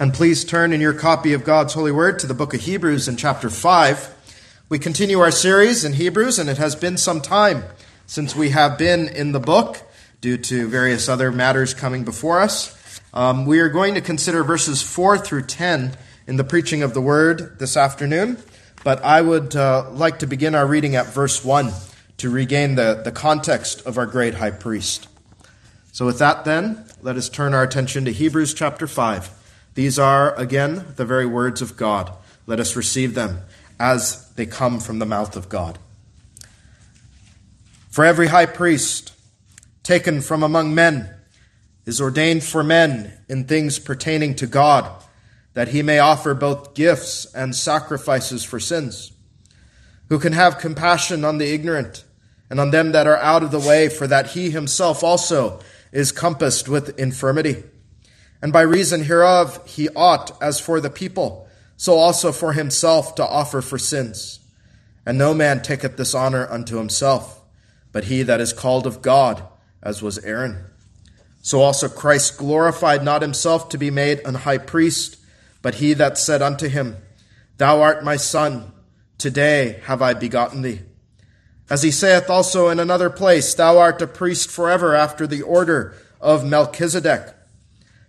And please turn in your copy of God's holy word to the book of Hebrews in chapter 5. We continue our series in Hebrews, and it has been some time since we have been in the book due to various other matters coming before us. Um, we are going to consider verses 4 through 10 in the preaching of the word this afternoon, but I would uh, like to begin our reading at verse 1 to regain the, the context of our great high priest. So, with that, then, let us turn our attention to Hebrews chapter 5. These are, again, the very words of God. Let us receive them as they come from the mouth of God. For every high priest taken from among men is ordained for men in things pertaining to God, that he may offer both gifts and sacrifices for sins, who can have compassion on the ignorant and on them that are out of the way, for that he himself also is compassed with infirmity. And by reason hereof he ought, as for the people, so also for himself to offer for sins. And no man taketh this honor unto himself, but he that is called of God, as was Aaron. So also Christ glorified not himself to be made an high priest, but he that said unto him, Thou art my son, today have I begotten thee. As he saith also in another place, Thou art a priest forever after the order of Melchizedek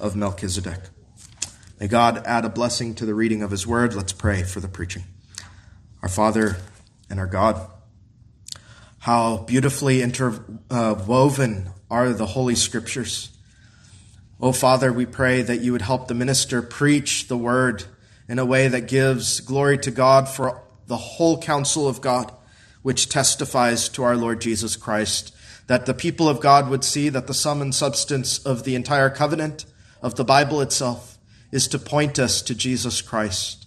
of Melchizedek. May God add a blessing to the reading of his word. Let's pray for the preaching. Our Father and our God, how beautifully interwoven are the Holy Scriptures. Oh, Father, we pray that you would help the minister preach the word in a way that gives glory to God for the whole counsel of God, which testifies to our Lord Jesus Christ, that the people of God would see that the sum and substance of the entire covenant of the Bible itself is to point us to Jesus Christ,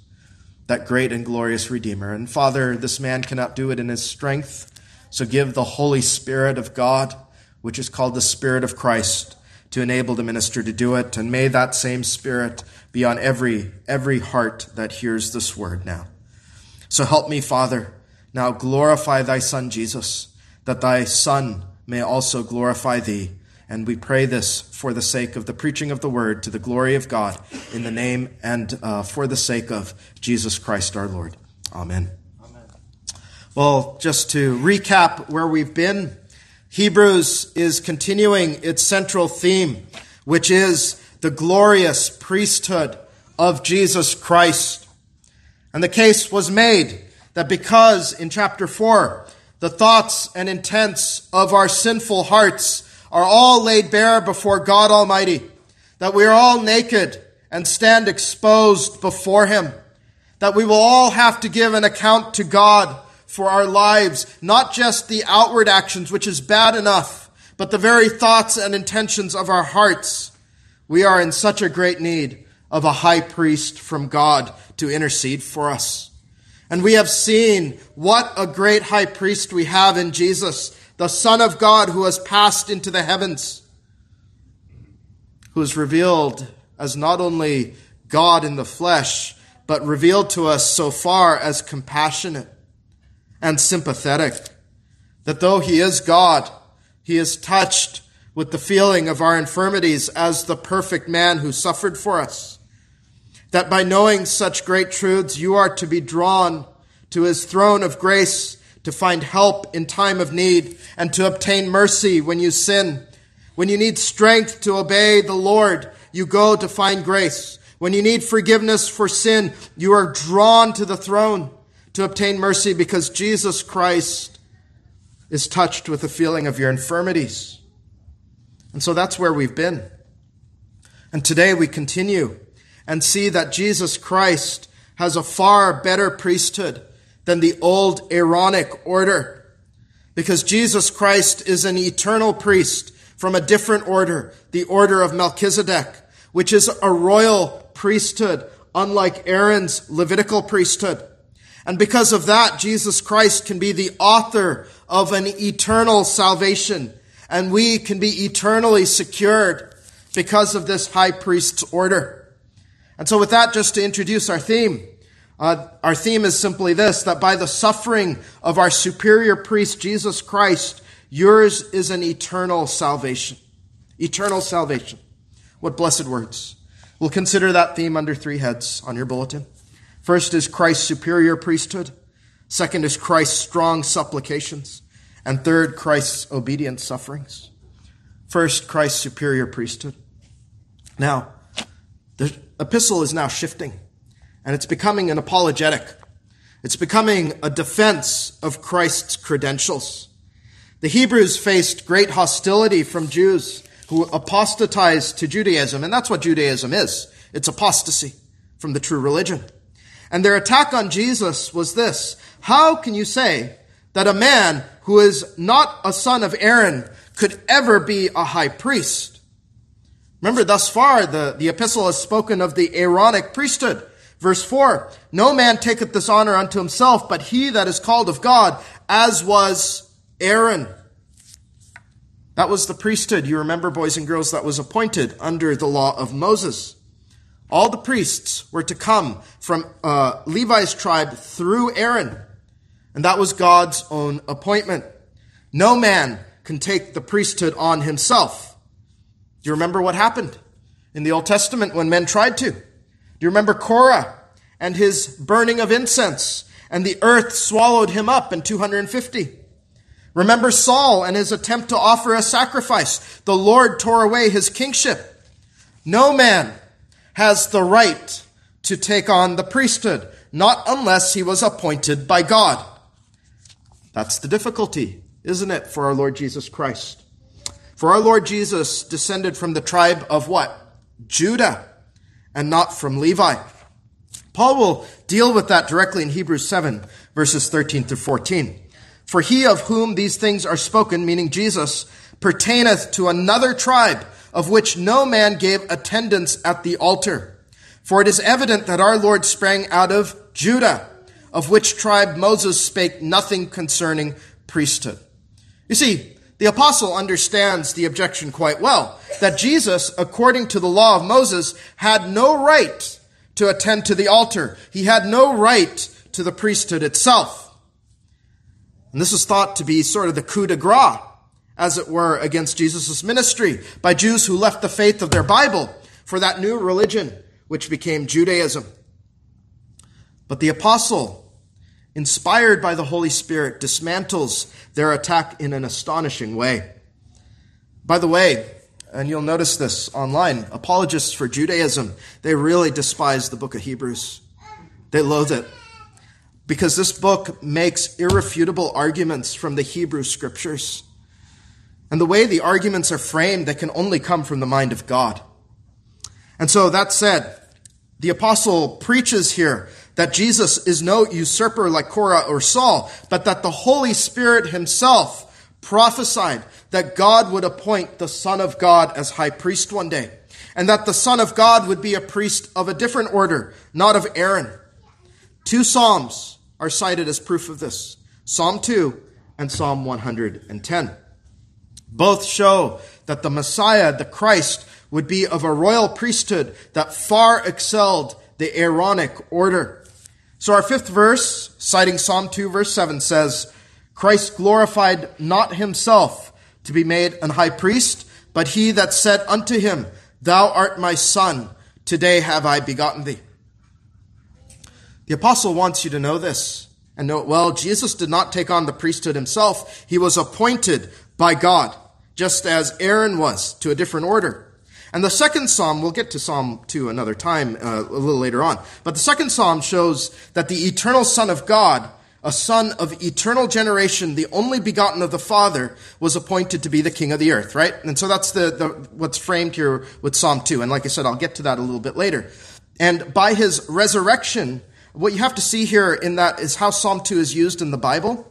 that great and glorious Redeemer. And Father, this man cannot do it in his strength, so give the Holy Spirit of God, which is called the Spirit of Christ, to enable the minister to do it. And may that same Spirit be on every, every heart that hears this word now. So help me, Father, now glorify thy Son Jesus, that thy Son may also glorify thee and we pray this for the sake of the preaching of the word to the glory of God, in the name and uh, for the sake of Jesus Christ our Lord. Amen. Amen. Well, just to recap where we've been, Hebrews is continuing its central theme, which is the glorious priesthood of Jesus Christ. And the case was made that because in chapter 4, the thoughts and intents of our sinful hearts are all laid bare before God Almighty, that we are all naked and stand exposed before Him, that we will all have to give an account to God for our lives, not just the outward actions, which is bad enough, but the very thoughts and intentions of our hearts. We are in such a great need of a high priest from God to intercede for us. And we have seen what a great high priest we have in Jesus the Son of God who has passed into the heavens, who is revealed as not only God in the flesh, but revealed to us so far as compassionate and sympathetic. That though he is God, he is touched with the feeling of our infirmities as the perfect man who suffered for us. That by knowing such great truths, you are to be drawn to his throne of grace to find help in time of need, and to obtain mercy when you sin. When you need strength to obey the Lord, you go to find grace. When you need forgiveness for sin, you are drawn to the throne to obtain mercy because Jesus Christ is touched with the feeling of your infirmities. And so that's where we've been. And today we continue and see that Jesus Christ has a far better priesthood than the old Aaronic order. Because Jesus Christ is an eternal priest from a different order, the order of Melchizedek, which is a royal priesthood, unlike Aaron's Levitical priesthood. And because of that, Jesus Christ can be the author of an eternal salvation, and we can be eternally secured because of this high priest's order. And so with that, just to introduce our theme, uh, our theme is simply this, that by the suffering of our superior priest, Jesus Christ, yours is an eternal salvation. Eternal salvation. What blessed words. We'll consider that theme under three heads on your bulletin. First is Christ's superior priesthood. Second is Christ's strong supplications. And third, Christ's obedient sufferings. First, Christ's superior priesthood. Now, the epistle is now shifting, and it's becoming an apologetic. It's becoming a defense of Christ's credentials. The Hebrews faced great hostility from Jews who apostatized to Judaism, and that's what Judaism is. It's apostasy from the true religion. And their attack on Jesus was this. How can you say that a man who is not a son of Aaron could ever be a high priest? Remember, thus far, the, the epistle has spoken of the Aaronic priesthood. Verse 4 No man taketh this honor unto himself, but he that is called of God, as was Aaron. That was the priesthood, you remember, boys and girls, that was appointed under the law of Moses. All the priests were to come from uh, Levi's tribe through Aaron, and that was God's own appointment. No man can take the priesthood on himself. Do you remember what happened in the Old Testament when men tried to? Do you remember Korah and his burning of incense, and the earth swallowed him up in 250? Remember Saul and his attempt to offer a sacrifice. The Lord tore away his kingship. No man has the right to take on the priesthood, not unless he was appointed by God. That's the difficulty, isn't it, for our Lord Jesus Christ? For our Lord Jesus descended from the tribe of what? Judah, and not from Levi. Paul will deal with that directly in Hebrews 7, verses 13 to 14. For he of whom these things are spoken, meaning Jesus, pertaineth to another tribe, of which no man gave attendance at the altar. For it is evident that our Lord sprang out of Judah, of which tribe Moses spake nothing concerning priesthood. You see, the apostle understands the objection quite well, that Jesus, according to the law of Moses, had no right to attend to the altar. He had no right to the priesthood itself. And this is thought to be sort of the coup de grace, as it were, against Jesus' ministry by Jews who left the faith of their Bible for that new religion, which became Judaism. But the apostle, inspired by the Holy Spirit, dismantles their attack in an astonishing way. By the way, and you'll notice this online, apologists for Judaism, they really despise the book of Hebrews. They loathe it because this book makes irrefutable arguments from the Hebrew scriptures. And the way the arguments are framed, they can only come from the mind of God. And so that said, the apostle preaches here that Jesus is no usurper like Korah or Saul, but that the Holy Spirit himself prophesied that God would appoint the Son of God as high priest one day, and that the Son of God would be a priest of a different order, not of Aaron. Two Psalms are cited as proof of this Psalm 2 and Psalm 110. Both show that the Messiah, the Christ, would be of a royal priesthood that far excelled the Aaronic order. So our fifth verse, citing Psalm 2 verse 7 says, Christ glorified not himself to be made an high priest, but he that said unto him, Thou art my son, today have I begotten thee. The apostle wants you to know this and know it well. Jesus did not take on the priesthood himself. He was appointed by God, just as Aaron was to a different order. And the second psalm, we'll get to Psalm 2 another time, uh, a little later on. But the second psalm shows that the eternal Son of God, a son of eternal generation, the only begotten of the Father, was appointed to be the king of the earth, right? And so that's the, the what's framed here with Psalm 2. And like I said, I'll get to that a little bit later. And by his resurrection, what you have to see here in that is how Psalm 2 is used in the Bible.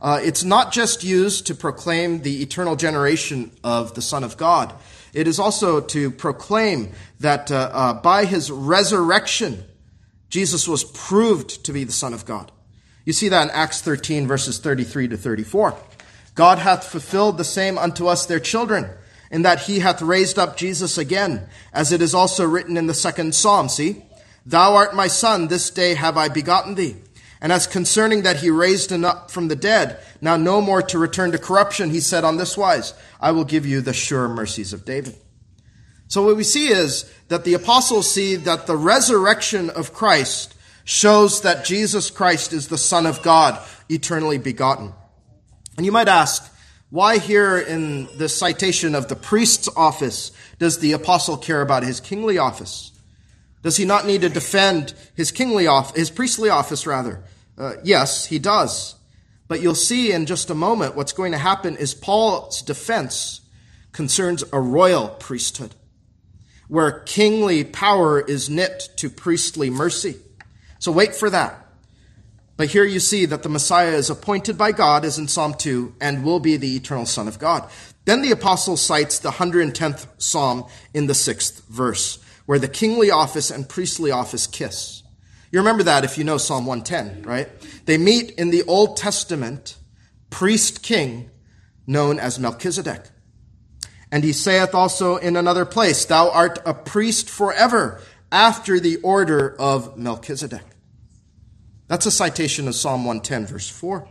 Uh, it's not just used to proclaim the eternal generation of the Son of God. It is also to proclaim that uh, uh, by his resurrection, Jesus was proved to be the Son of God. You see that in Acts 13, verses 33 to 34. God hath fulfilled the same unto us, their children, in that he hath raised up Jesus again, as it is also written in the second psalm. See, Thou art my son, this day have I begotten thee. And as concerning that he raised him up from the dead, now no more to return to corruption, he said on this wise, I will give you the sure mercies of David. So what we see is that the apostles see that the resurrection of Christ shows that Jesus Christ is the Son of God, eternally begotten. And you might ask, why here in this citation of the priest's office does the apostle care about his kingly office? Does he not need to defend his kingly office, his priestly office rather? Uh, yes, he does. But you'll see in just a moment what's going to happen is Paul's defense concerns a royal priesthood, where kingly power is knit to priestly mercy. So wait for that. But here you see that the Messiah is appointed by God, as in Psalm 2, and will be the eternal Son of God. Then the apostle cites the 110th Psalm in the sixth verse, where the kingly office and priestly office kiss. You remember that if you know Psalm 110, right? They meet in the Old Testament priest king known as Melchizedek. And he saith also in another place, Thou art a priest forever after the order of Melchizedek. That's a citation of Psalm 110, verse 4.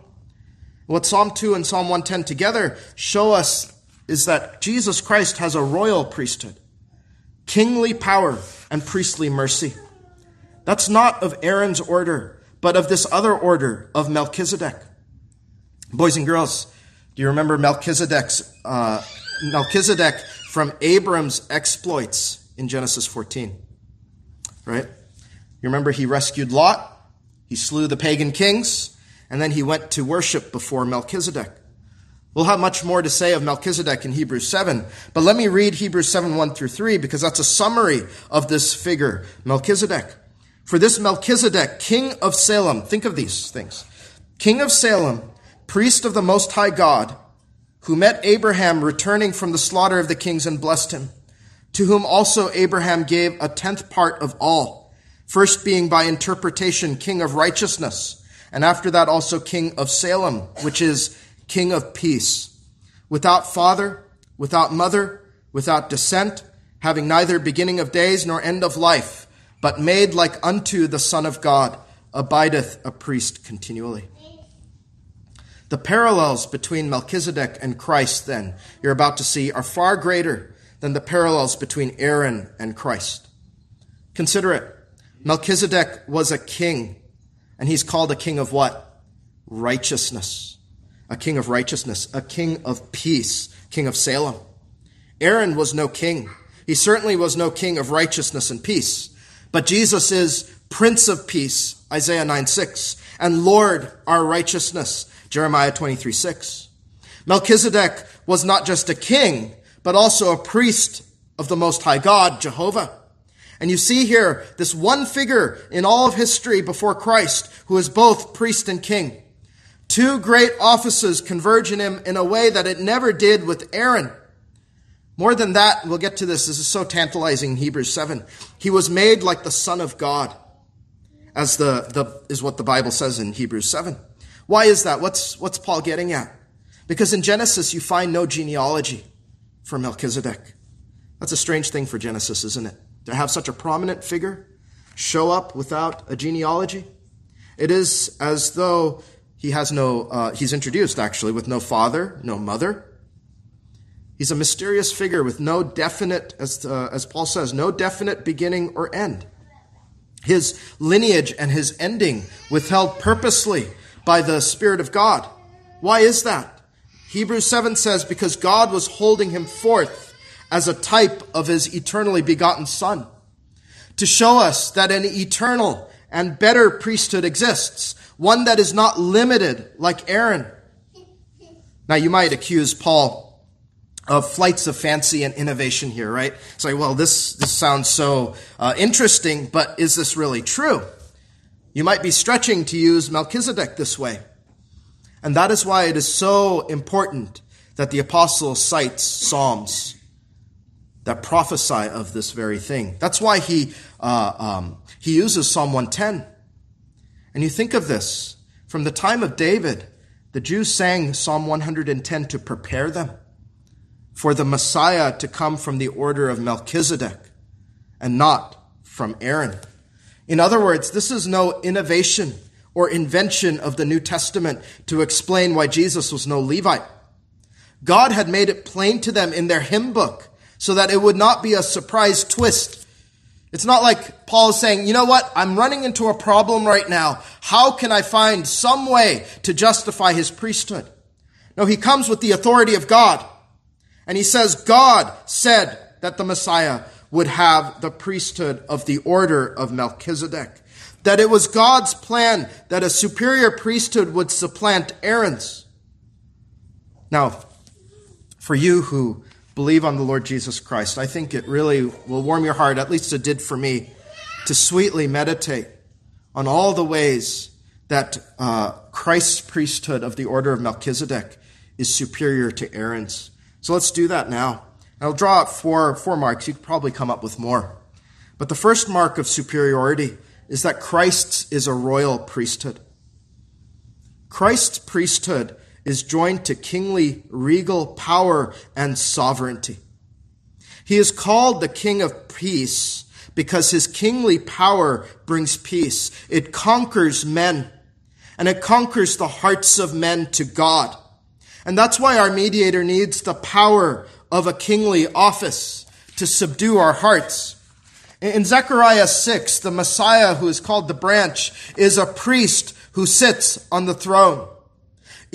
What Psalm 2 and Psalm 110 together show us is that Jesus Christ has a royal priesthood, kingly power, and priestly mercy. That's not of Aaron's order, but of this other order of Melchizedek. Boys and girls, do you remember Melchizedek's uh, Melchizedek from Abram's exploits in Genesis 14? Right? You remember he rescued Lot, he slew the pagan kings, and then he went to worship before Melchizedek. We'll have much more to say of Melchizedek in Hebrews 7, but let me read Hebrews 7 1 through 3 because that's a summary of this figure, Melchizedek. For this Melchizedek, king of Salem, think of these things. King of Salem, priest of the Most High God, who met Abraham returning from the slaughter of the kings and blessed him, to whom also Abraham gave a tenth part of all, first being by interpretation king of righteousness, and after that also king of Salem, which is king of peace, without father, without mother, without descent, having neither beginning of days nor end of life but made like unto the Son of God, abideth a priest continually. The parallels between Melchizedek and Christ, then, you're about to see, are far greater than the parallels between Aaron and Christ. Consider it. Melchizedek was a king, and he's called a king of what? Righteousness. A king of righteousness, a king of peace, king of Salem. Aaron was no king. He certainly was no king of righteousness and peace. But Jesus is Prince of Peace, Isaiah 9 6, and Lord, our righteousness, Jeremiah 23 6. Melchizedek was not just a king, but also a priest of the Most High God, Jehovah. And you see here this one figure in all of history before Christ who is both priest and king. Two great offices converge in him in a way that it never did with Aaron. More than that, we'll get to this. This is so tantalizing in Hebrews 7. He was made like the Son of God, as the, the is what the Bible says in Hebrews 7. Why is that? What's, what's Paul getting at? Because in Genesis, you find no genealogy for Melchizedek. That's a strange thing for Genesis, isn't it? To have such a prominent figure show up without a genealogy. It is as though he has no, uh, he's introduced actually with no father, no mother, He's a mysterious figure with no definite, as, uh, as Paul says, no definite beginning or end. His lineage and his ending withheld purposely by the Spirit of God. Why is that? Hebrews 7 says, because God was holding him forth as a type of his eternally begotten Son, to show us that an eternal and better priesthood exists, one that is not limited like Aaron. Now, you might accuse Paul of flights of fancy and innovation here, right? It's like, well, this, this sounds so uh, interesting, but is this really true? You might be stretching to use Melchizedek this way. And that is why it is so important that the apostle cites Psalms. that prophesy of this very thing. That's why he, uh, um, he uses Psalm 110. And you think of this from the time of David, the Jews sang Psalm 110 to prepare them for the Messiah to come from the order of Melchizedek and not from Aaron. In other words, this is no innovation or invention of the New Testament to explain why Jesus was no Levite. God had made it plain to them in their hymn book so that it would not be a surprise twist. It's not like Paul is saying, you know what? I'm running into a problem right now. How can I find some way to justify his priesthood? No, he comes with the authority of God. And he says, God said that the Messiah would have the priesthood of the order of Melchizedek. That it was God's plan that a superior priesthood would supplant Aaron's. Now, for you who believe on the Lord Jesus Christ, I think it really will warm your heart, at least it did for me, to sweetly meditate on all the ways that uh, Christ's priesthood of the order of Melchizedek is superior to Aaron's. So let's do that now. I'll draw out four, four marks. You could probably come up with more. But the first mark of superiority is that Christ's is a royal priesthood. Christ's priesthood is joined to kingly, regal power and sovereignty. He is called the King of Peace because his kingly power brings peace. It conquers men and it conquers the hearts of men to God. And that's why our mediator needs the power of a kingly office to subdue our hearts. In Zechariah 6, the Messiah, who is called the branch, is a priest who sits on the throne.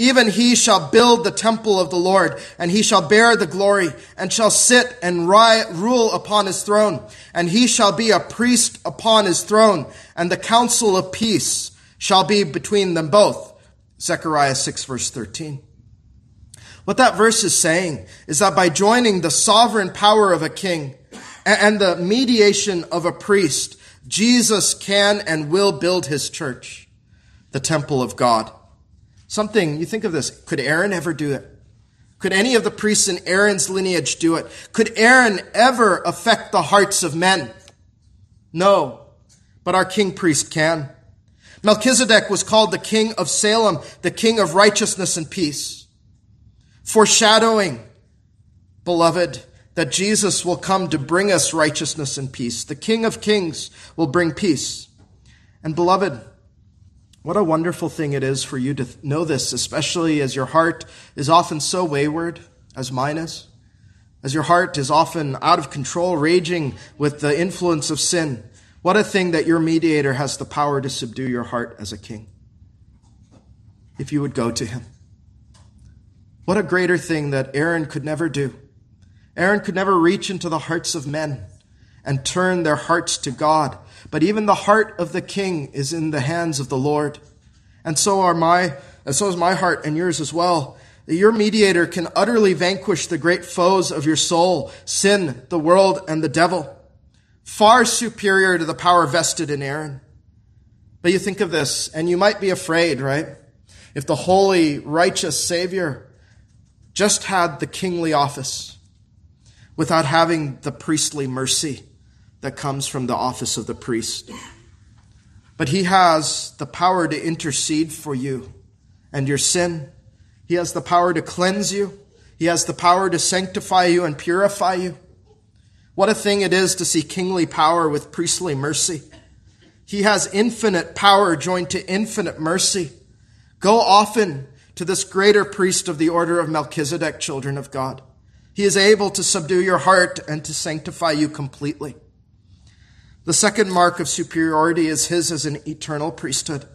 Even he shall build the temple of the Lord, and he shall bear the glory, and shall sit and rule upon his throne. And he shall be a priest upon his throne, and the counsel of peace shall be between them both. Zechariah 6 verse 13. What that verse is saying is that by joining the sovereign power of a king and the mediation of a priest, Jesus can and will build his church, the temple of God. Something, you think of this, could Aaron ever do it? Could any of the priests in Aaron's lineage do it? Could Aaron ever affect the hearts of men? No, but our king priest can. Melchizedek was called the king of Salem, the king of righteousness and peace foreshadowing, beloved, that Jesus will come to bring us righteousness and peace. The King of Kings will bring peace. And beloved, what a wonderful thing it is for you to know this, especially as your heart is often so wayward, as mine is, as your heart is often out of control, raging with the influence of sin. What a thing that your mediator has the power to subdue your heart as a king. If you would go to him. What a greater thing that Aaron could never do. Aaron could never reach into the hearts of men and turn their hearts to God. But even the heart of the king is in the hands of the Lord. And so are my, and so is my heart and yours as well. Your mediator can utterly vanquish the great foes of your soul, sin, the world, and the devil. Far superior to the power vested in Aaron. But you think of this, and you might be afraid, right? If the holy, righteous Savior just had the kingly office without having the priestly mercy that comes from the office of the priest. But he has the power to intercede for you and your sin. He has the power to cleanse you. He has the power to sanctify you and purify you. What a thing it is to see kingly power with priestly mercy. He has infinite power joined to infinite mercy. Go often to this greater priest of the order of Melchizedek, children of God. He is able to subdue your heart and to sanctify you completely. The second mark of superiority is his as an eternal priesthood.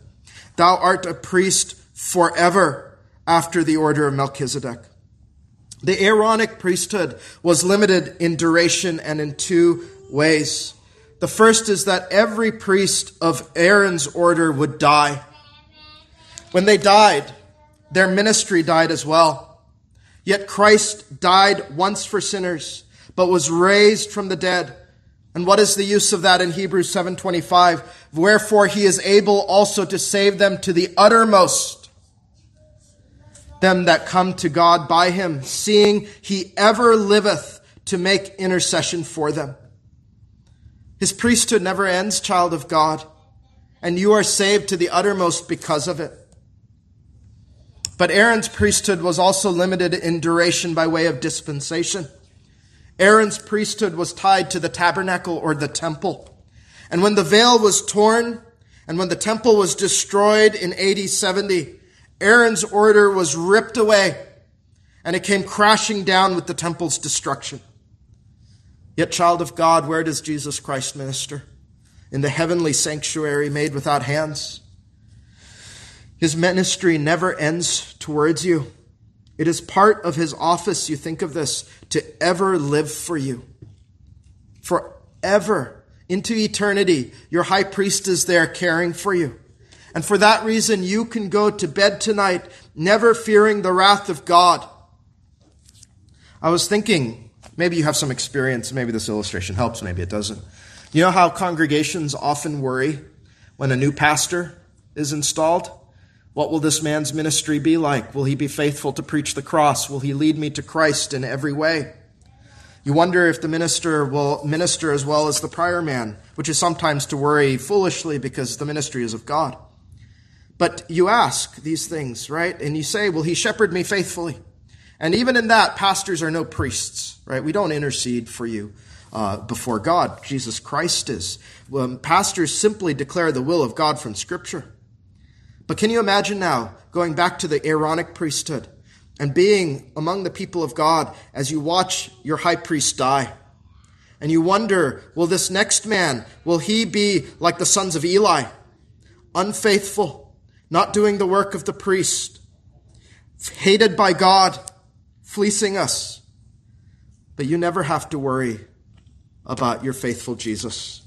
Thou art a priest forever after the order of Melchizedek. The Aaronic priesthood was limited in duration and in two ways. The first is that every priest of Aaron's order would die. When they died, their ministry died as well. Yet Christ died once for sinners, but was raised from the dead. And what is the use of that in Hebrews 7:25? Wherefore he is able also to save them to the uttermost them that come to God by him, seeing he ever liveth to make intercession for them. His priesthood never ends, child of God, and you are saved to the uttermost because of it. But Aaron's priesthood was also limited in duration by way of dispensation. Aaron's priesthood was tied to the tabernacle or the temple. And when the veil was torn and when the temple was destroyed in AD 70, Aaron's order was ripped away and it came crashing down with the temple's destruction. Yet, child of God, where does Jesus Christ minister? In the heavenly sanctuary made without hands. His ministry never ends towards you. It is part of his office, you think of this, to ever live for you. Forever, into eternity, your high priest is there caring for you. And for that reason, you can go to bed tonight never fearing the wrath of God. I was thinking, maybe you have some experience, maybe this illustration helps, maybe it doesn't. You know how congregations often worry when a new pastor is installed? What will this man's ministry be like? Will he be faithful to preach the cross? Will he lead me to Christ in every way? You wonder if the minister will minister as well as the prior man, which is sometimes to worry foolishly because the ministry is of God. But you ask these things, right? And you say, Will he shepherd me faithfully? And even in that, pastors are no priests, right? We don't intercede for you uh, before God. Jesus Christ is. Um, pastors simply declare the will of God from Scripture. But can you imagine now going back to the Aaronic priesthood and being among the people of God as you watch your high priest die? And you wonder, will this next man, will he be like the sons of Eli? Unfaithful, not doing the work of the priest, hated by God, fleecing us. But you never have to worry about your faithful Jesus.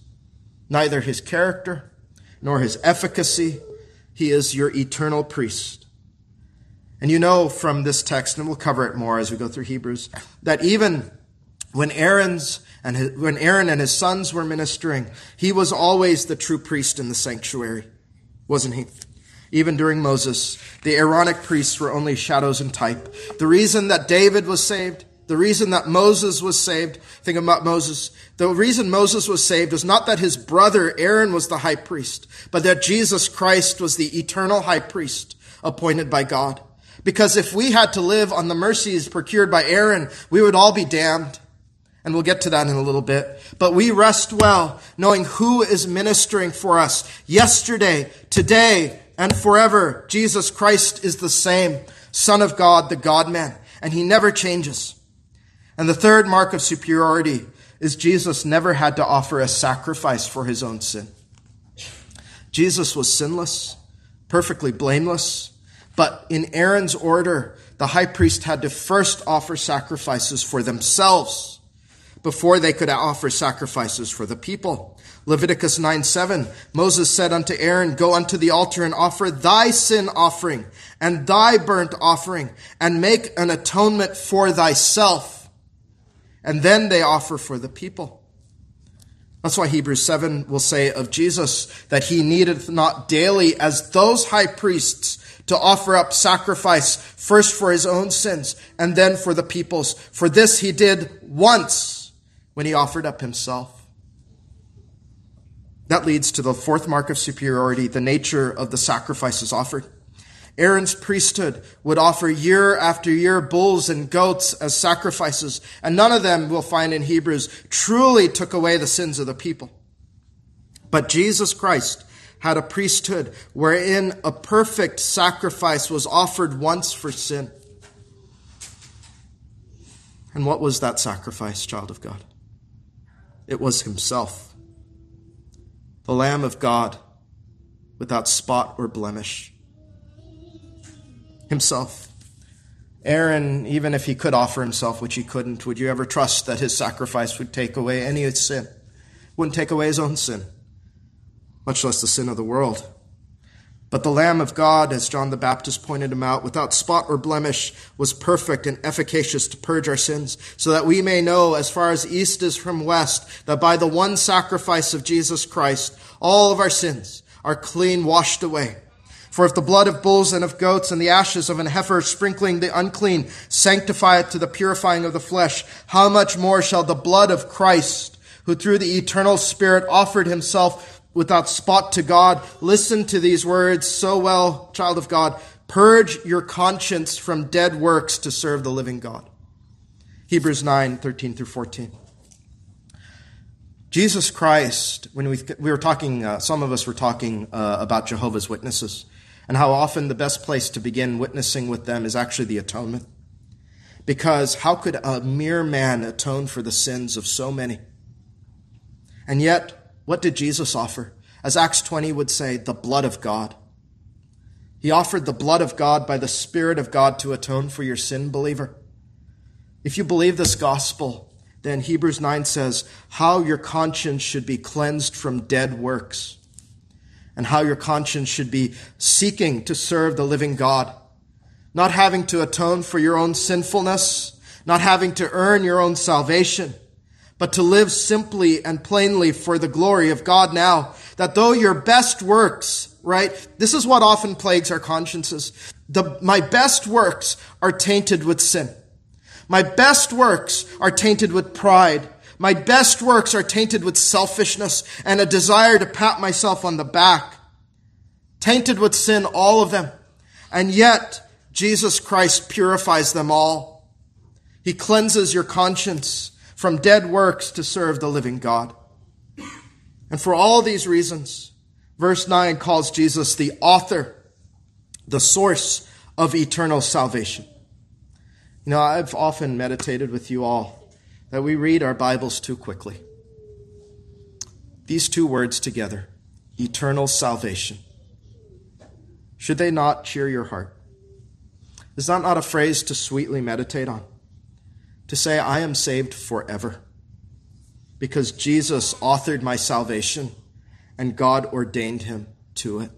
Neither his character nor his efficacy he is your eternal priest. And you know from this text, and we'll cover it more as we go through Hebrews, that even when Aaron's and his, when Aaron and his sons were ministering, he was always the true priest in the sanctuary, wasn't he? Even during Moses, the Aaronic priests were only shadows and type. The reason that David was saved the reason that Moses was saved, think about Moses. The reason Moses was saved was not that his brother Aaron was the high priest, but that Jesus Christ was the eternal high priest appointed by God. Because if we had to live on the mercies procured by Aaron, we would all be damned. And we'll get to that in a little bit. But we rest well knowing who is ministering for us yesterday, today, and forever. Jesus Christ is the same Son of God, the God man, and he never changes. And the third mark of superiority is Jesus never had to offer a sacrifice for his own sin. Jesus was sinless, perfectly blameless, but in Aaron's order, the high priest had to first offer sacrifices for themselves before they could offer sacrifices for the people. Leviticus 9 7, Moses said unto Aaron, Go unto the altar and offer thy sin offering and thy burnt offering, and make an atonement for thyself and then they offer for the people. That's why Hebrews 7 will say of Jesus that he needeth not daily as those high priests to offer up sacrifice first for his own sins and then for the people's. For this he did once when he offered up himself. That leads to the fourth mark of superiority, the nature of the sacrifices offered. Aaron's priesthood would offer year after year bulls and goats as sacrifices, and none of them, we'll find in Hebrews, truly took away the sins of the people. But Jesus Christ had a priesthood wherein a perfect sacrifice was offered once for sin. And what was that sacrifice, child of God? It was Himself, the Lamb of God, without spot or blemish himself. Aaron, even if he could offer himself, which he couldn't, would you ever trust that his sacrifice would take away any sin? Wouldn't take away his own sin, much less the sin of the world. But the Lamb of God, as John the Baptist pointed him out, without spot or blemish, was perfect and efficacious to purge our sins, so that we may know, as far as east is from west, that by the one sacrifice of Jesus Christ, all of our sins are clean washed away. For if the blood of bulls and of goats and the ashes of an heifer sprinkling the unclean sanctify it to the purifying of the flesh, how much more shall the blood of Christ, who through the eternal Spirit offered himself without spot to God, listen to these words so well, child of God, purge your conscience from dead works to serve the living God. Hebrews 9, 13 through 14. Jesus Christ, when we, we were talking, uh, some of us were talking uh, about Jehovah's Witnesses and how often the best place to begin witnessing with them is actually the atonement. Because how could a mere man atone for the sins of so many? And yet, what did Jesus offer? As Acts 20 would say, the blood of God. He offered the blood of God by the Spirit of God to atone for your sin, believer. If you believe this gospel, then Hebrews 9 says how your conscience should be cleansed from dead works and how your conscience should be seeking to serve the living God. Not having to atone for your own sinfulness, not having to earn your own salvation, but to live simply and plainly for the glory of God now. That though your best works, right? This is what often plagues our consciences. The, my best works are tainted with sin. My best works are tainted with pride. My best works are tainted with selfishness and a desire to pat myself on the back. Tainted with sin, all of them. And yet, Jesus Christ purifies them all. He cleanses your conscience from dead works to serve the living God. And for all these reasons, verse 9 calls Jesus the author, the source of eternal salvation. You know, I've often meditated with you all that we read our Bibles too quickly. These two words together, eternal salvation, should they not cheer your heart? Is that not a phrase to sweetly meditate on? To say, I am saved forever because Jesus authored my salvation and God ordained him to it.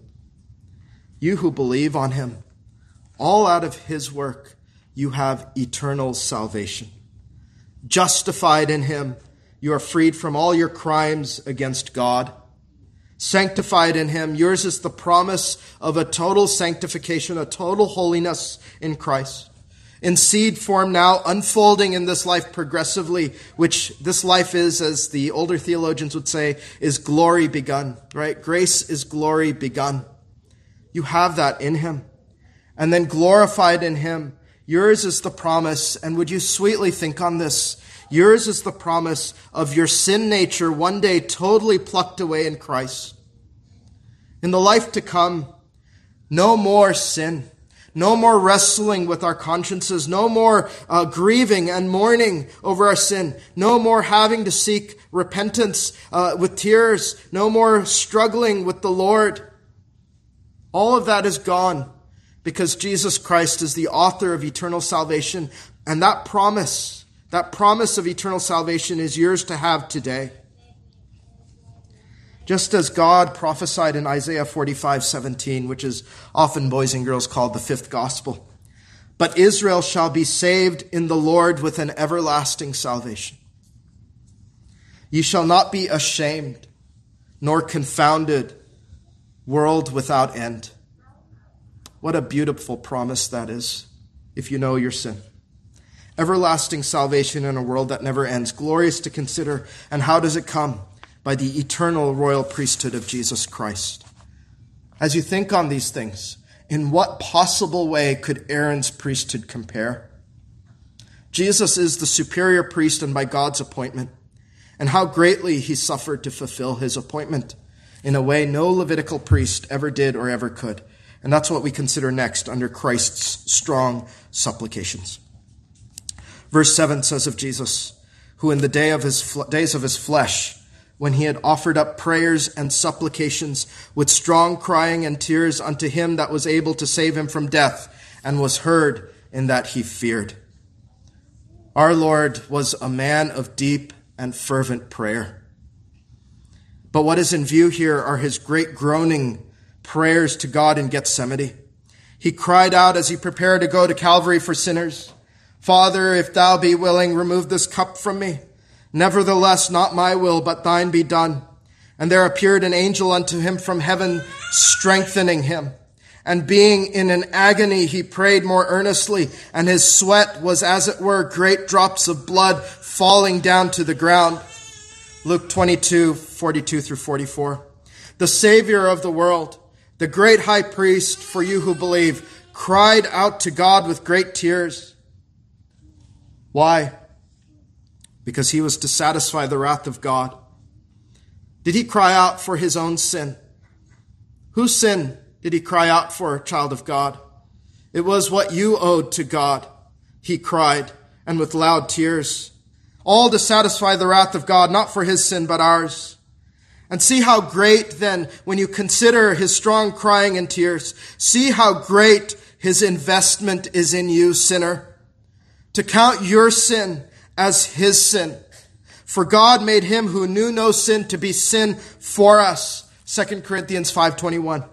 You who believe on him, all out of his work, you have eternal salvation. Justified in him, you are freed from all your crimes against God. Sanctified in him, yours is the promise of a total sanctification, a total holiness in Christ. In seed form now, unfolding in this life progressively, which this life is, as the older theologians would say, is glory begun, right? Grace is glory begun. You have that in him. And then glorified in him, Yours is the promise, and would you sweetly think on this? Yours is the promise of your sin nature one day totally plucked away in Christ. In the life to come, no more sin. No more wrestling with our consciences. No more uh, grieving and mourning over our sin. No more having to seek repentance uh, with tears. No more struggling with the Lord. All of that is gone because Jesus Christ is the author of eternal salvation. And that promise, that promise of eternal salvation is yours to have today. Just as God prophesied in Isaiah 45 17, which is often boys and girls called the fifth gospel. But Israel shall be saved in the Lord with an everlasting salvation. Ye shall not be ashamed, nor confounded, world without end. What a beautiful promise that is, if you know your sin. Everlasting salvation in a world that never ends, glorious to consider. And how does it come? By the eternal royal priesthood of Jesus Christ. As you think on these things, in what possible way could Aaron's priesthood compare? Jesus is the superior priest and by God's appointment, and how greatly he suffered to fulfill his appointment in a way no Levitical priest ever did or ever could. And that's what we consider next under Christ's strong supplications. Verse 7 says of Jesus, who in the day of his days of his flesh, when he had offered up prayers and supplications with strong crying and tears unto him that was able to save him from death, and was heard in that he feared. Our Lord was a man of deep and fervent prayer. But what is in view here are his great groaning prayers to God in Gethsemane. He cried out as he prepared to go to Calvary for sinners, Father, if thou be willing, remove this cup from me. Nevertheless, not my will, but thine be done. And there appeared an angel unto him from heaven, strengthening him. And being in an agony, he prayed more earnestly, and his sweat was as it were great drops of blood falling down to the ground. Luke 22, 42 through 44. The Savior of the world, the great high priest for you who believe, cried out to God with great tears. Why? Because he was to satisfy the wrath of God. Did he cry out for his own sin? Whose sin did he cry out for, child of God? It was what you owed to God, he cried, and with loud tears. All to satisfy the wrath of God, not for his sin, but ours. And see how great then, when you consider his strong crying and tears, see how great his investment is in you, sinner. To count your sin as his sin. For God made him who knew no sin to be sin for us. 2 Corinthians 521.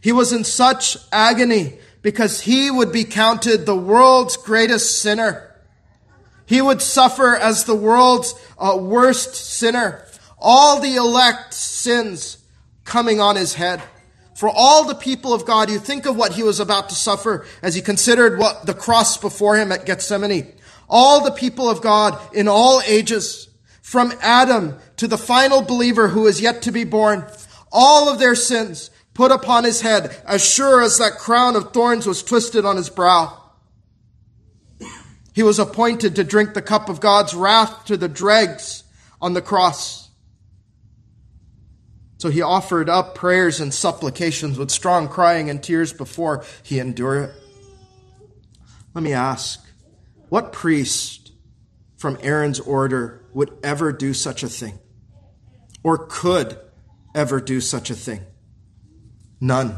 He was in such agony because he would be counted the world's greatest sinner. He would suffer as the world's uh, worst sinner. All the elect sins coming on his head. For all the people of God, you think of what he was about to suffer as he considered what the cross before him at Gethsemane. All the people of God in all ages, from Adam to the final believer who is yet to be born, all of their sins put upon his head, as sure as that crown of thorns was twisted on his brow. He was appointed to drink the cup of God's wrath to the dregs on the cross. So he offered up prayers and supplications with strong crying and tears before he endured it. Let me ask, what priest from Aaron's order would ever do such a thing? Or could ever do such a thing? None.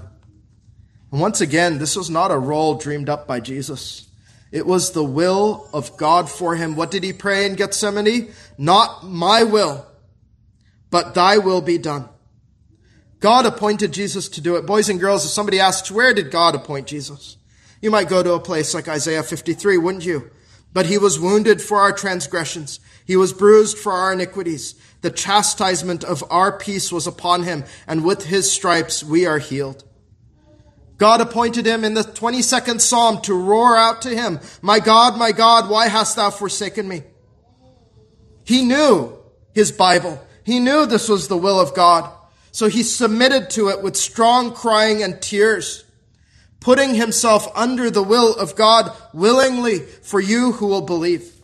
And once again, this was not a role dreamed up by Jesus. It was the will of God for him. What did he pray in Gethsemane? Not my will, but thy will be done. God appointed Jesus to do it. Boys and girls, if somebody asks, where did God appoint Jesus? You might go to a place like Isaiah 53, wouldn't you? But he was wounded for our transgressions. He was bruised for our iniquities. The chastisement of our peace was upon him, and with his stripes we are healed. God appointed him in the 22nd Psalm to roar out to him, My God, my God, why hast thou forsaken me? He knew his Bible. He knew this was the will of God. So he submitted to it with strong crying and tears, putting himself under the will of God willingly for you who will believe.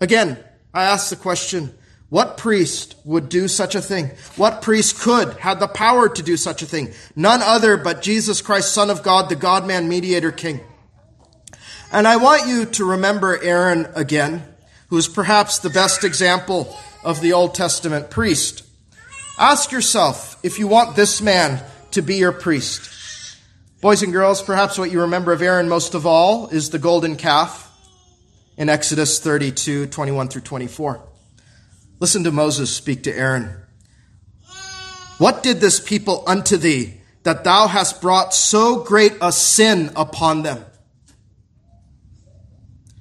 Again, I ask the question, what priest would do such a thing? What priest could, had the power to do such a thing? None other but Jesus Christ, Son of God, the God man mediator king. And I want you to remember Aaron again, who is perhaps the best example of the Old Testament priest. Ask yourself if you want this man to be your priest. Boys and girls, perhaps what you remember of Aaron most of all is the golden calf in Exodus 32, 21 through 24. Listen to Moses speak to Aaron. What did this people unto thee that thou hast brought so great a sin upon them?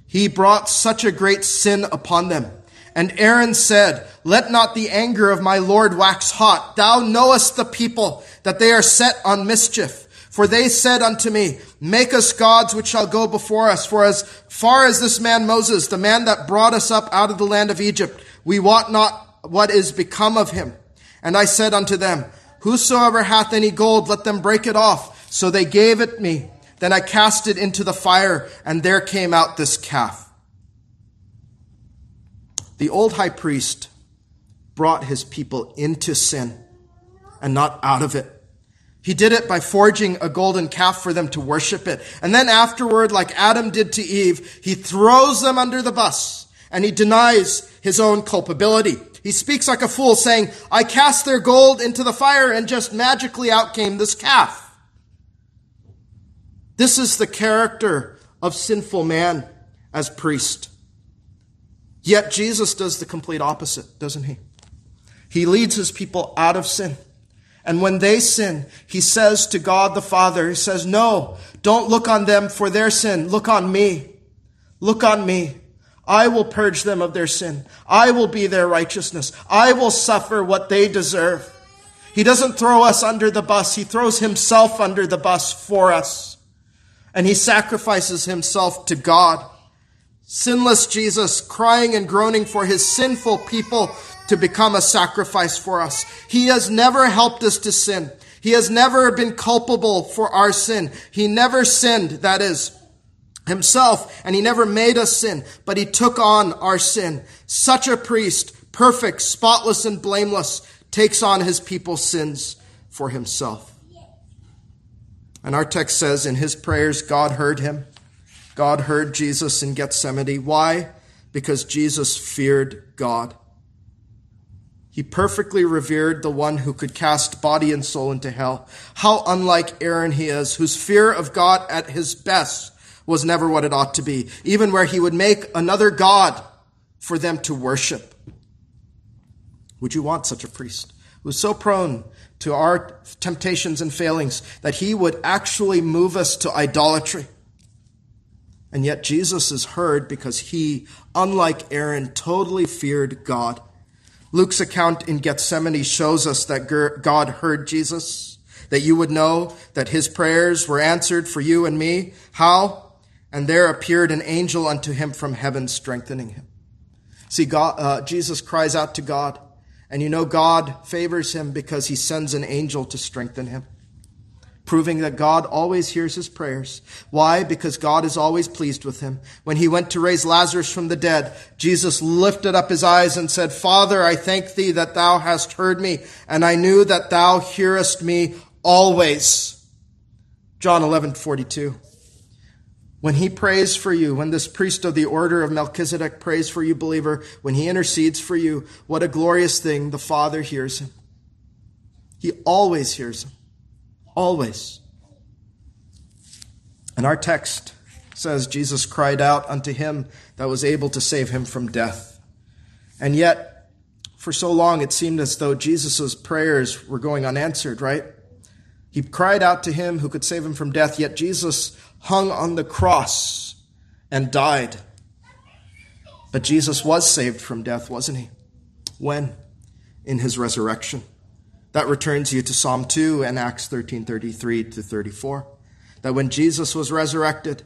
He brought such a great sin upon them. And Aaron said, Let not the anger of my Lord wax hot. Thou knowest the people that they are set on mischief. For they said unto me, Make us gods which shall go before us. For as far as this man Moses, the man that brought us up out of the land of Egypt, we wot not what is become of him. And I said unto them, Whosoever hath any gold, let them break it off. So they gave it me. Then I cast it into the fire, and there came out this calf. The old high priest brought his people into sin and not out of it. He did it by forging a golden calf for them to worship it. And then afterward, like Adam did to Eve, he throws them under the bus and he denies his own culpability. He speaks like a fool, saying, I cast their gold into the fire, and just magically out came this calf. This is the character of sinful man as priest. Yet Jesus does the complete opposite, doesn't he? He leads his people out of sin. And when they sin, he says to God the Father, he says, no, don't look on them for their sin. Look on me. Look on me. I will purge them of their sin. I will be their righteousness. I will suffer what they deserve. He doesn't throw us under the bus. He throws himself under the bus for us. And he sacrifices himself to God. Sinless Jesus crying and groaning for his sinful people to become a sacrifice for us. He has never helped us to sin. He has never been culpable for our sin. He never sinned, that is, himself, and he never made us sin, but he took on our sin. Such a priest, perfect, spotless, and blameless, takes on his people's sins for himself. And our text says in his prayers, God heard him. God heard Jesus in Gethsemane. Why? Because Jesus feared God. He perfectly revered the one who could cast body and soul into hell. How unlike Aaron he is, whose fear of God at his best was never what it ought to be, even where he would make another God for them to worship. Would you want such a priest who's so prone to our temptations and failings that he would actually move us to idolatry? And yet Jesus is heard because he, unlike Aaron, totally feared God. Luke's account in Gethsemane shows us that God heard Jesus, that you would know that his prayers were answered for you and me. How? And there appeared an angel unto him from heaven, strengthening him. See, God, uh, Jesus cries out to God, and you know God favors him because he sends an angel to strengthen him, proving that God always hears his prayers. Why? Because God is always pleased with him. When he went to raise Lazarus from the dead, Jesus lifted up his eyes and said, Father, I thank thee that thou hast heard me, and I knew that thou hearest me always. John 11, 42 when he prays for you, when this priest of the order of Melchizedek prays for you, believer, when he intercedes for you, what a glorious thing the Father hears him. He always hears him. Always. And our text says Jesus cried out unto him that was able to save him from death. And yet, for so long, it seemed as though Jesus' prayers were going unanswered, right? He cried out to him who could save him from death, yet Jesus hung on the cross and died. But Jesus was saved from death, wasn't he? When? In his resurrection. That returns you to Psalm 2 and Acts 13 33 to 34. That when Jesus was resurrected,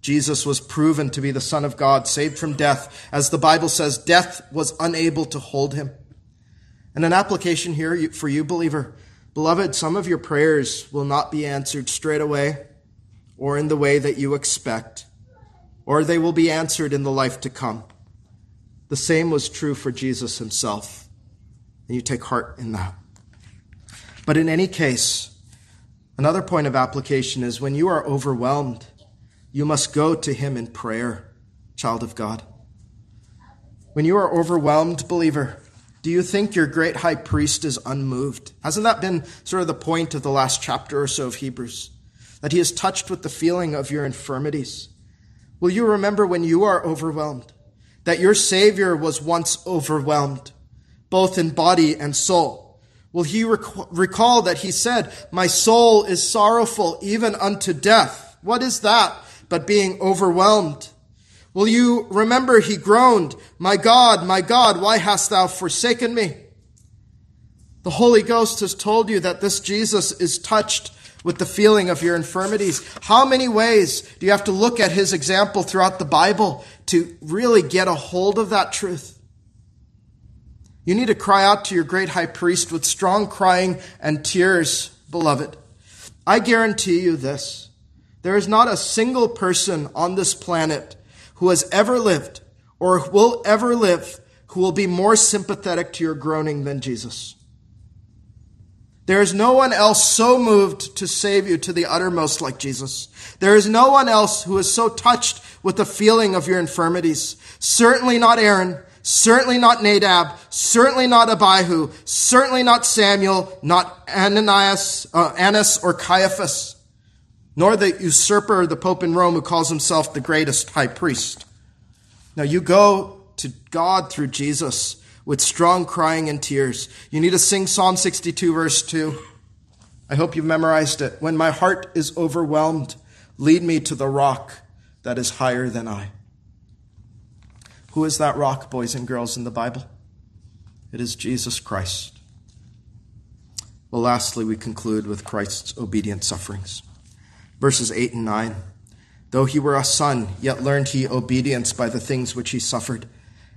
Jesus was proven to be the Son of God, saved from death. As the Bible says, death was unable to hold him. And an application here for you, believer. Beloved, some of your prayers will not be answered straight away or in the way that you expect, or they will be answered in the life to come. The same was true for Jesus himself, and you take heart in that. But in any case, another point of application is when you are overwhelmed, you must go to him in prayer, child of God. When you are overwhelmed, believer, do you think your great high priest is unmoved? Hasn't that been sort of the point of the last chapter or so of Hebrews? that he is touched with the feeling of your infirmities. Will you remember when you are overwhelmed that your Savior was once overwhelmed, both in body and soul? Will he rec- recall that he said, My soul is sorrowful even unto death? What is that but being overwhelmed? Will you remember he groaned, My God, my God, why hast thou forsaken me? The Holy Ghost has told you that this Jesus is touched with the feeling of your infirmities. How many ways do you have to look at his example throughout the Bible to really get a hold of that truth? You need to cry out to your great high priest with strong crying and tears, beloved. I guarantee you this. There is not a single person on this planet who has ever lived or will ever live who will be more sympathetic to your groaning than Jesus. There is no one else so moved to save you to the uttermost like Jesus. There is no one else who is so touched with the feeling of your infirmities. Certainly not Aaron, certainly not Nadab, certainly not Abihu, certainly not Samuel, not Ananias, uh, Annas or Caiaphas, nor the usurper, the Pope in Rome who calls himself the greatest high priest. Now you go to God through Jesus with strong crying and tears. You need to sing Psalm 62, verse 2. I hope you've memorized it. When my heart is overwhelmed, lead me to the rock that is higher than I. Who is that rock, boys and girls, in the Bible? It is Jesus Christ. Well, lastly, we conclude with Christ's obedient sufferings. Verses 8 and 9. Though he were a son, yet learned he obedience by the things which he suffered.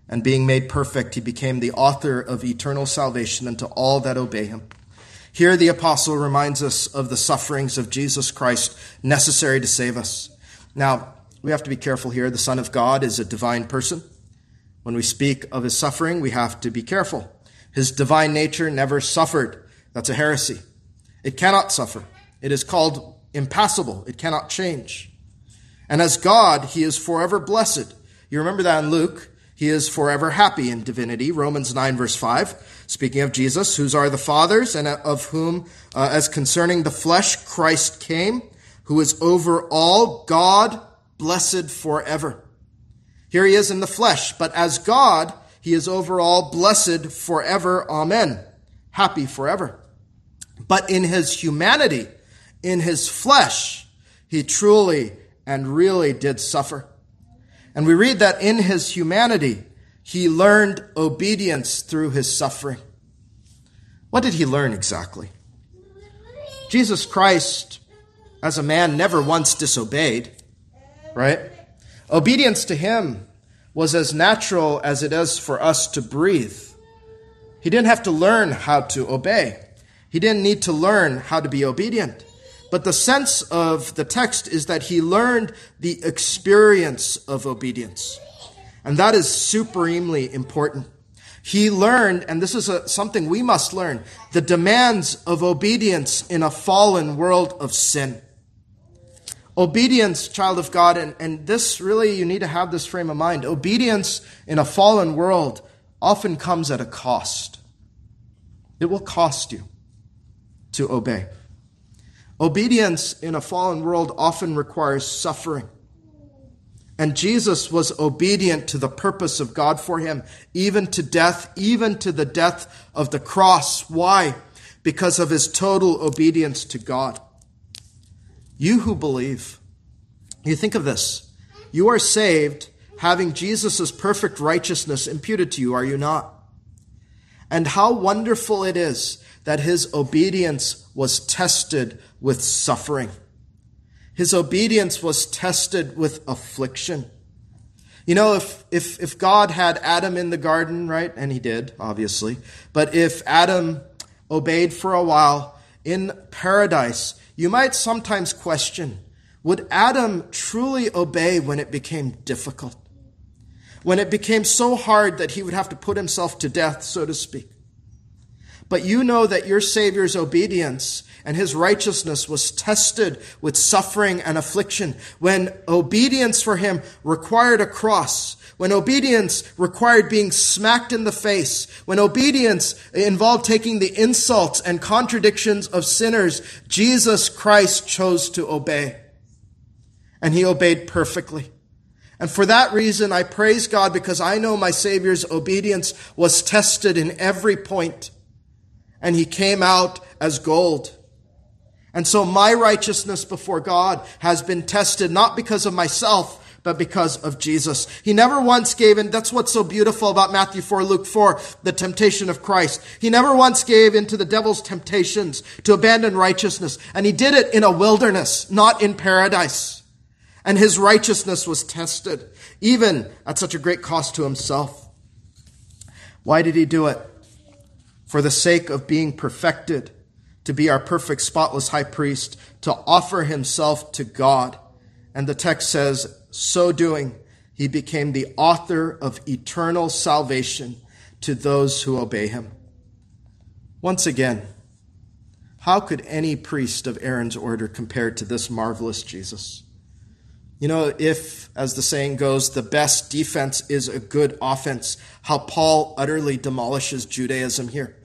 And being made perfect, he became the author of eternal salvation unto all that obey him. Here the apostle reminds us of the sufferings of Jesus Christ necessary to save us. Now, we have to be careful here. The Son of God is a divine person. When we speak of his suffering, we have to be careful. His divine nature never suffered. That's a heresy. It cannot suffer. It is called impassible. It cannot change. And as God, he is forever blessed. You remember that in Luke. He is forever happy in divinity. Romans 9 verse 5. Speaking of Jesus, whose are the fathers and of whom, uh, as concerning the flesh, Christ came, who is over all God, blessed forever. Here he is in the flesh, but as God, he is over all blessed forever. Amen. Happy forever. But in his humanity, in his flesh, he truly and really did suffer. And we read that in his humanity, he learned obedience through his suffering. What did he learn exactly? Jesus Christ, as a man, never once disobeyed, right? Obedience to him was as natural as it is for us to breathe. He didn't have to learn how to obey. He didn't need to learn how to be obedient. But the sense of the text is that he learned the experience of obedience. And that is supremely important. He learned, and this is a, something we must learn, the demands of obedience in a fallen world of sin. Obedience, child of God, and, and this really, you need to have this frame of mind. Obedience in a fallen world often comes at a cost. It will cost you to obey. Obedience in a fallen world often requires suffering. And Jesus was obedient to the purpose of God for him, even to death, even to the death of the cross. Why? Because of his total obedience to God. You who believe, you think of this. You are saved having Jesus' perfect righteousness imputed to you, are you not? And how wonderful it is that his obedience was tested with suffering. His obedience was tested with affliction. You know, if, if, if God had Adam in the garden, right? And he did, obviously. But if Adam obeyed for a while in paradise, you might sometimes question, would Adam truly obey when it became difficult? When it became so hard that he would have to put himself to death, so to speak? But you know that your Savior's obedience and his righteousness was tested with suffering and affliction. When obedience for him required a cross, when obedience required being smacked in the face, when obedience involved taking the insults and contradictions of sinners, Jesus Christ chose to obey. And he obeyed perfectly. And for that reason, I praise God because I know my Savior's obedience was tested in every point and he came out as gold. And so my righteousness before God has been tested not because of myself, but because of Jesus. He never once gave, in. that's what's so beautiful about Matthew 4, Luke 4, the temptation of Christ. He never once gave into the devil's temptations to abandon righteousness. And he did it in a wilderness, not in paradise. And his righteousness was tested, even at such a great cost to himself. Why did he do it? for the sake of being perfected, to be our perfect, spotless high priest, to offer himself to God. And the text says, so doing, he became the author of eternal salvation to those who obey him. Once again, how could any priest of Aaron's order compare to this marvelous Jesus? You know, if, as the saying goes, the best defense is a good offense, how Paul utterly demolishes Judaism here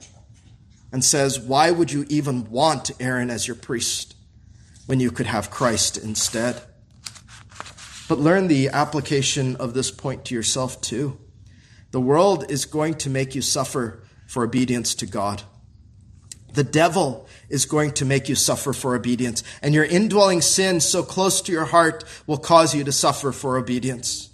and says, Why would you even want Aaron as your priest when you could have Christ instead? But learn the application of this point to yourself too. The world is going to make you suffer for obedience to God. The devil is going to make you suffer for obedience, and your indwelling sin so close to your heart will cause you to suffer for obedience.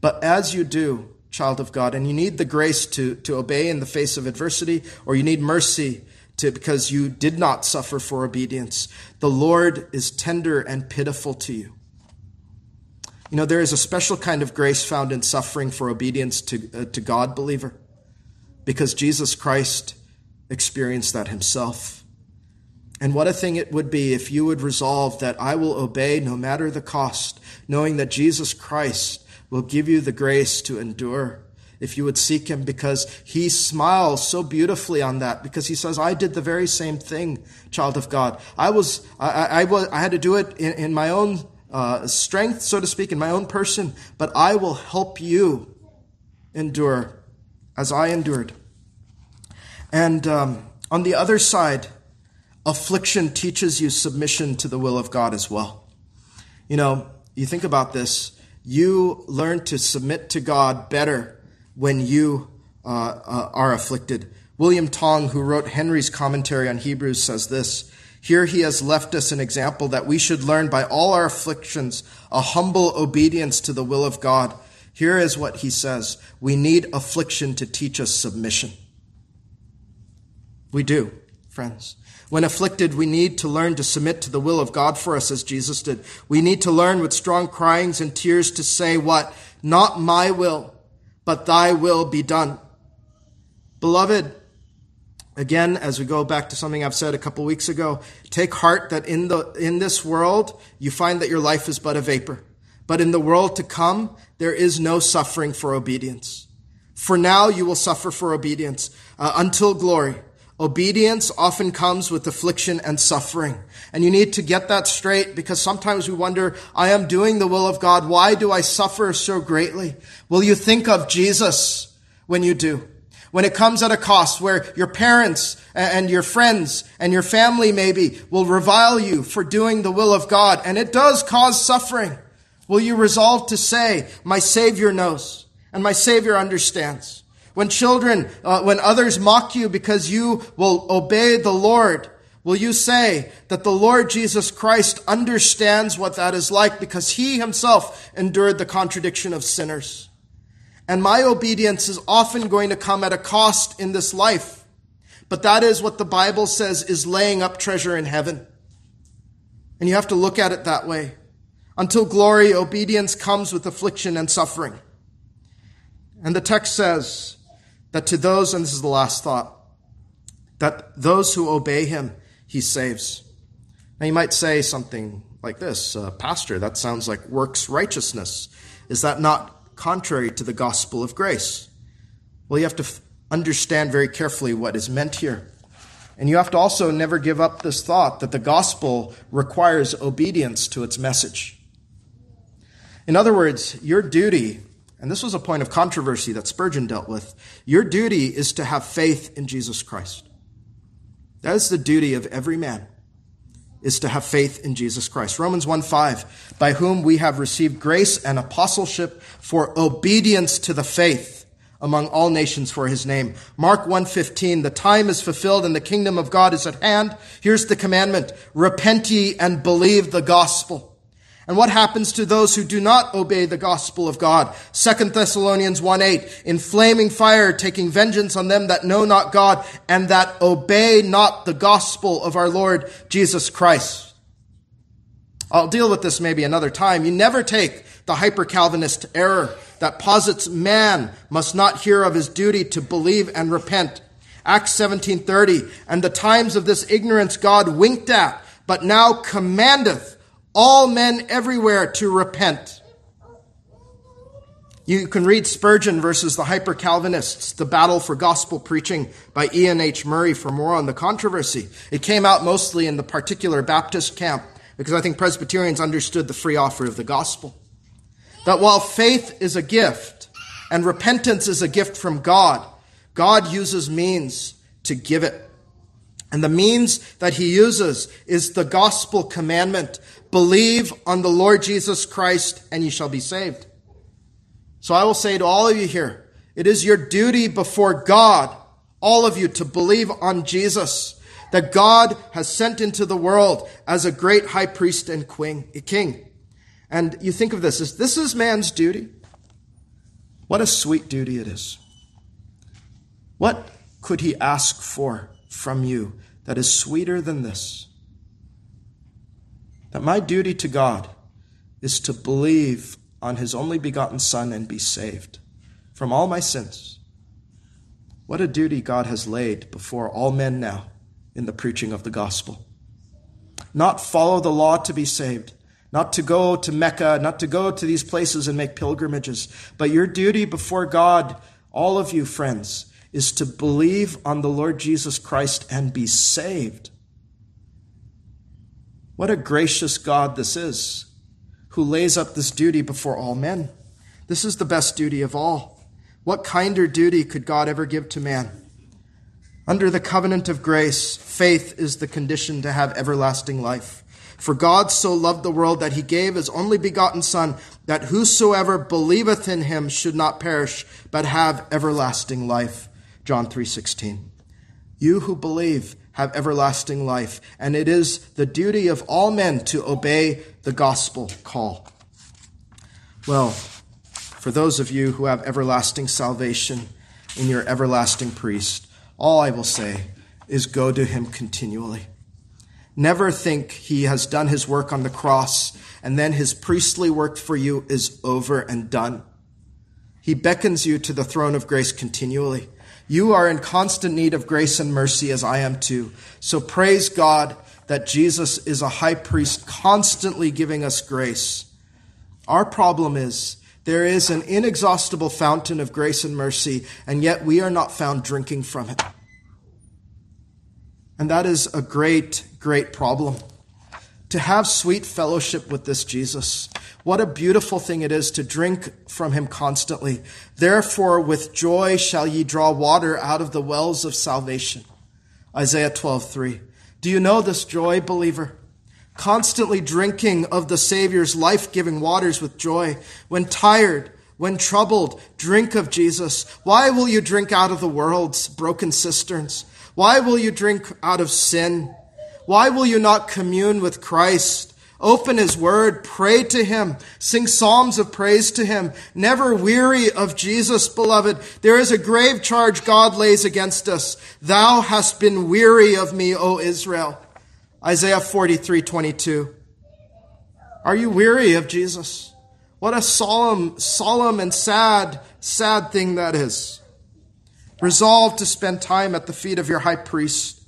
But as you do, child of God, and you need the grace to, to obey in the face of adversity, or you need mercy to, because you did not suffer for obedience. The Lord is tender and pitiful to you. You know, there is a special kind of grace found in suffering for obedience to, uh, to God, believer, because Jesus Christ experienced that himself. And what a thing it would be if you would resolve that I will obey no matter the cost, knowing that Jesus Christ will give you the grace to endure if you would seek him because he smiles so beautifully on that because he says i did the very same thing child of god i was i, I, I, was, I had to do it in, in my own uh, strength so to speak in my own person but i will help you endure as i endured and um, on the other side affliction teaches you submission to the will of God as well. You know, you think about this, you learn to submit to God better when you uh, uh, are afflicted. William Tong, who wrote Henry's commentary on Hebrews, says this Here he has left us an example that we should learn by all our afflictions a humble obedience to the will of God. Here is what he says We need affliction to teach us submission. We do, friends. When afflicted, we need to learn to submit to the will of God for us as Jesus did. We need to learn with strong cryings and tears to say what? Not my will, but thy will be done. Beloved, again, as we go back to something I've said a couple weeks ago, take heart that in the, in this world, you find that your life is but a vapor. But in the world to come, there is no suffering for obedience. For now, you will suffer for obedience uh, until glory. Obedience often comes with affliction and suffering. And you need to get that straight because sometimes we wonder, I am doing the will of God. Why do I suffer so greatly? Will you think of Jesus when you do? When it comes at a cost where your parents and your friends and your family maybe will revile you for doing the will of God and it does cause suffering. Will you resolve to say, my Savior knows and my Savior understands? When children, uh, when others mock you because you will obey the Lord, will you say that the Lord Jesus Christ understands what that is like because he himself endured the contradiction of sinners? And my obedience is often going to come at a cost in this life. But that is what the Bible says is laying up treasure in heaven. And you have to look at it that way. Until glory, obedience comes with affliction and suffering. And the text says, that to those, and this is the last thought, that those who obey him, he saves. Now you might say something like this uh, Pastor, that sounds like works righteousness. Is that not contrary to the gospel of grace? Well, you have to f- understand very carefully what is meant here. And you have to also never give up this thought that the gospel requires obedience to its message. In other words, your duty and this was a point of controversy that Spurgeon dealt with. Your duty is to have faith in Jesus Christ. That is the duty of every man, is to have faith in Jesus Christ. Romans 1 5, by whom we have received grace and apostleship for obedience to the faith among all nations for his name. Mark 1:15 The time is fulfilled and the kingdom of God is at hand. Here's the commandment: repent ye and believe the gospel. And what happens to those who do not obey the gospel of God? 2 Thessalonians 1 8, in flaming fire, taking vengeance on them that know not God and that obey not the gospel of our Lord Jesus Christ. I'll deal with this maybe another time. You never take the hyper Calvinist error that posits man must not hear of his duty to believe and repent. Acts 17:30 and the times of this ignorance God winked at but now commandeth all men everywhere to repent. You can read Spurgeon versus the Hyper Calvinists, The Battle for Gospel Preaching by Iain H. Murray for more on the controversy. It came out mostly in the particular Baptist camp because I think Presbyterians understood the free offer of the gospel. That while faith is a gift and repentance is a gift from God, God uses means to give it. And the means that he uses is the gospel commandment Believe on the Lord Jesus Christ and you shall be saved. So I will say to all of you here, it is your duty before God, all of you, to believe on Jesus, that God has sent into the world as a great high priest and king. And you think of this as this is man's duty. What a sweet duty it is. What could he ask for from you that is sweeter than this that my duty to God is to believe on his only begotten Son and be saved from all my sins. What a duty God has laid before all men now in the preaching of the gospel. Not follow the law to be saved, not to go to Mecca, not to go to these places and make pilgrimages, but your duty before God, all of you friends, is to believe on the Lord Jesus Christ and be saved. What a gracious God this is, who lays up this duty before all men. This is the best duty of all. What kinder duty could God ever give to man? Under the covenant of grace, faith is the condition to have everlasting life. For God so loved the world that he gave his only begotten Son, that whosoever believeth in him should not perish, but have everlasting life. John 3:16. You who believe have everlasting life, and it is the duty of all men to obey the gospel call. Well, for those of you who have everlasting salvation in your everlasting priest, all I will say is go to him continually. Never think he has done his work on the cross and then his priestly work for you is over and done. He beckons you to the throne of grace continually. You are in constant need of grace and mercy as I am too. So praise God that Jesus is a high priest constantly giving us grace. Our problem is there is an inexhaustible fountain of grace and mercy, and yet we are not found drinking from it. And that is a great, great problem to have sweet fellowship with this Jesus. What a beautiful thing it is to drink from him constantly. Therefore, with joy shall ye draw water out of the wells of salvation. Isaiah 12:3. Do you know this joy, believer? Constantly drinking of the Savior's life-giving waters with joy. When tired, when troubled, drink of Jesus. Why will you drink out of the world's broken cisterns? Why will you drink out of sin? Why will you not commune with Christ? Open his word, pray to him, sing psalms of praise to him. Never weary of Jesus, beloved. There is a grave charge God lays against us. Thou hast been weary of me, O Israel. Isaiah 43, 22. Are you weary of Jesus? What a solemn, solemn and sad, sad thing that is. Resolve to spend time at the feet of your high priest,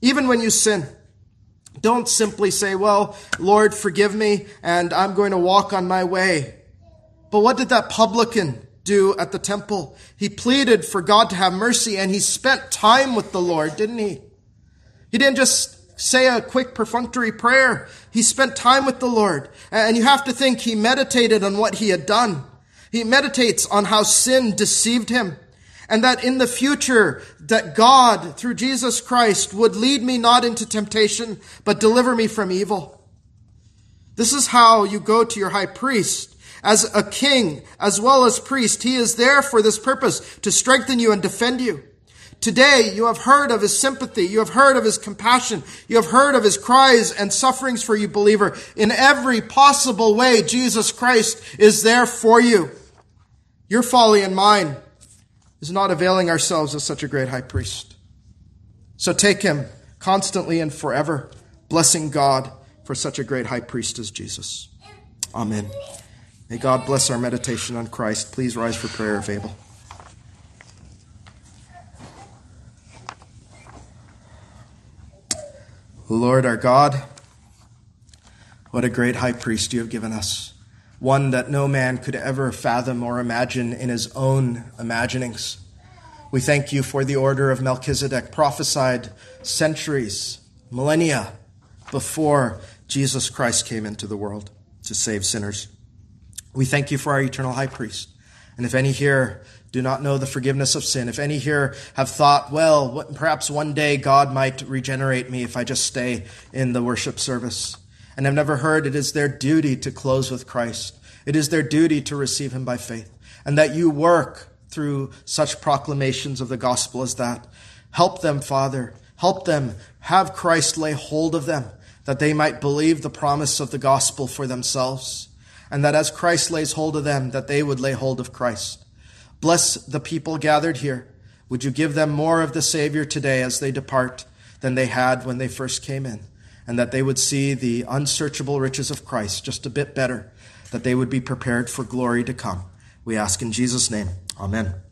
even when you sin. Don't simply say, Well, Lord, forgive me, and I'm going to walk on my way. But what did that publican do at the temple? He pleaded for God to have mercy, and he spent time with the Lord, didn't he? He didn't just say a quick perfunctory prayer. He spent time with the Lord. And you have to think he meditated on what he had done. He meditates on how sin deceived him and that in the future that God through Jesus Christ would lead me not into temptation but deliver me from evil. This is how you go to your high priest as a king as well as priest. He is there for this purpose to strengthen you and defend you. Today you have heard of his sympathy. You have heard of his compassion. You have heard of his cries and sufferings for you, believer. In every possible way, Jesus Christ is there for you. Your folly and mine is not availing ourselves of such a great high priest. So take him constantly and forever, blessing God for such a great high priest as Jesus. Amen. May God bless our meditation on Christ. Please rise for prayer if able. Lord our God, what a great high priest you have given us one that no man could ever fathom or imagine in his own imaginings. We thank you for the order of Melchizedek prophesied centuries, millennia before Jesus Christ came into the world to save sinners. We thank you for our eternal high priest. And if any here do not know the forgiveness of sin, if any here have thought, well, perhaps one day God might regenerate me if I just stay in the worship service, and have never heard it is their duty to close with Christ. It is their duty to receive him by faith. And that you work through such proclamations of the gospel as that. Help them, Father. Help them have Christ lay hold of them, that they might believe the promise of the gospel for themselves. And that as Christ lays hold of them, that they would lay hold of Christ. Bless the people gathered here. Would you give them more of the Savior today as they depart? than they had when they first came in, and that they would see the unsearchable riches of Christ just a bit better, that they would be prepared for glory to come. We ask in Jesus' name. Amen.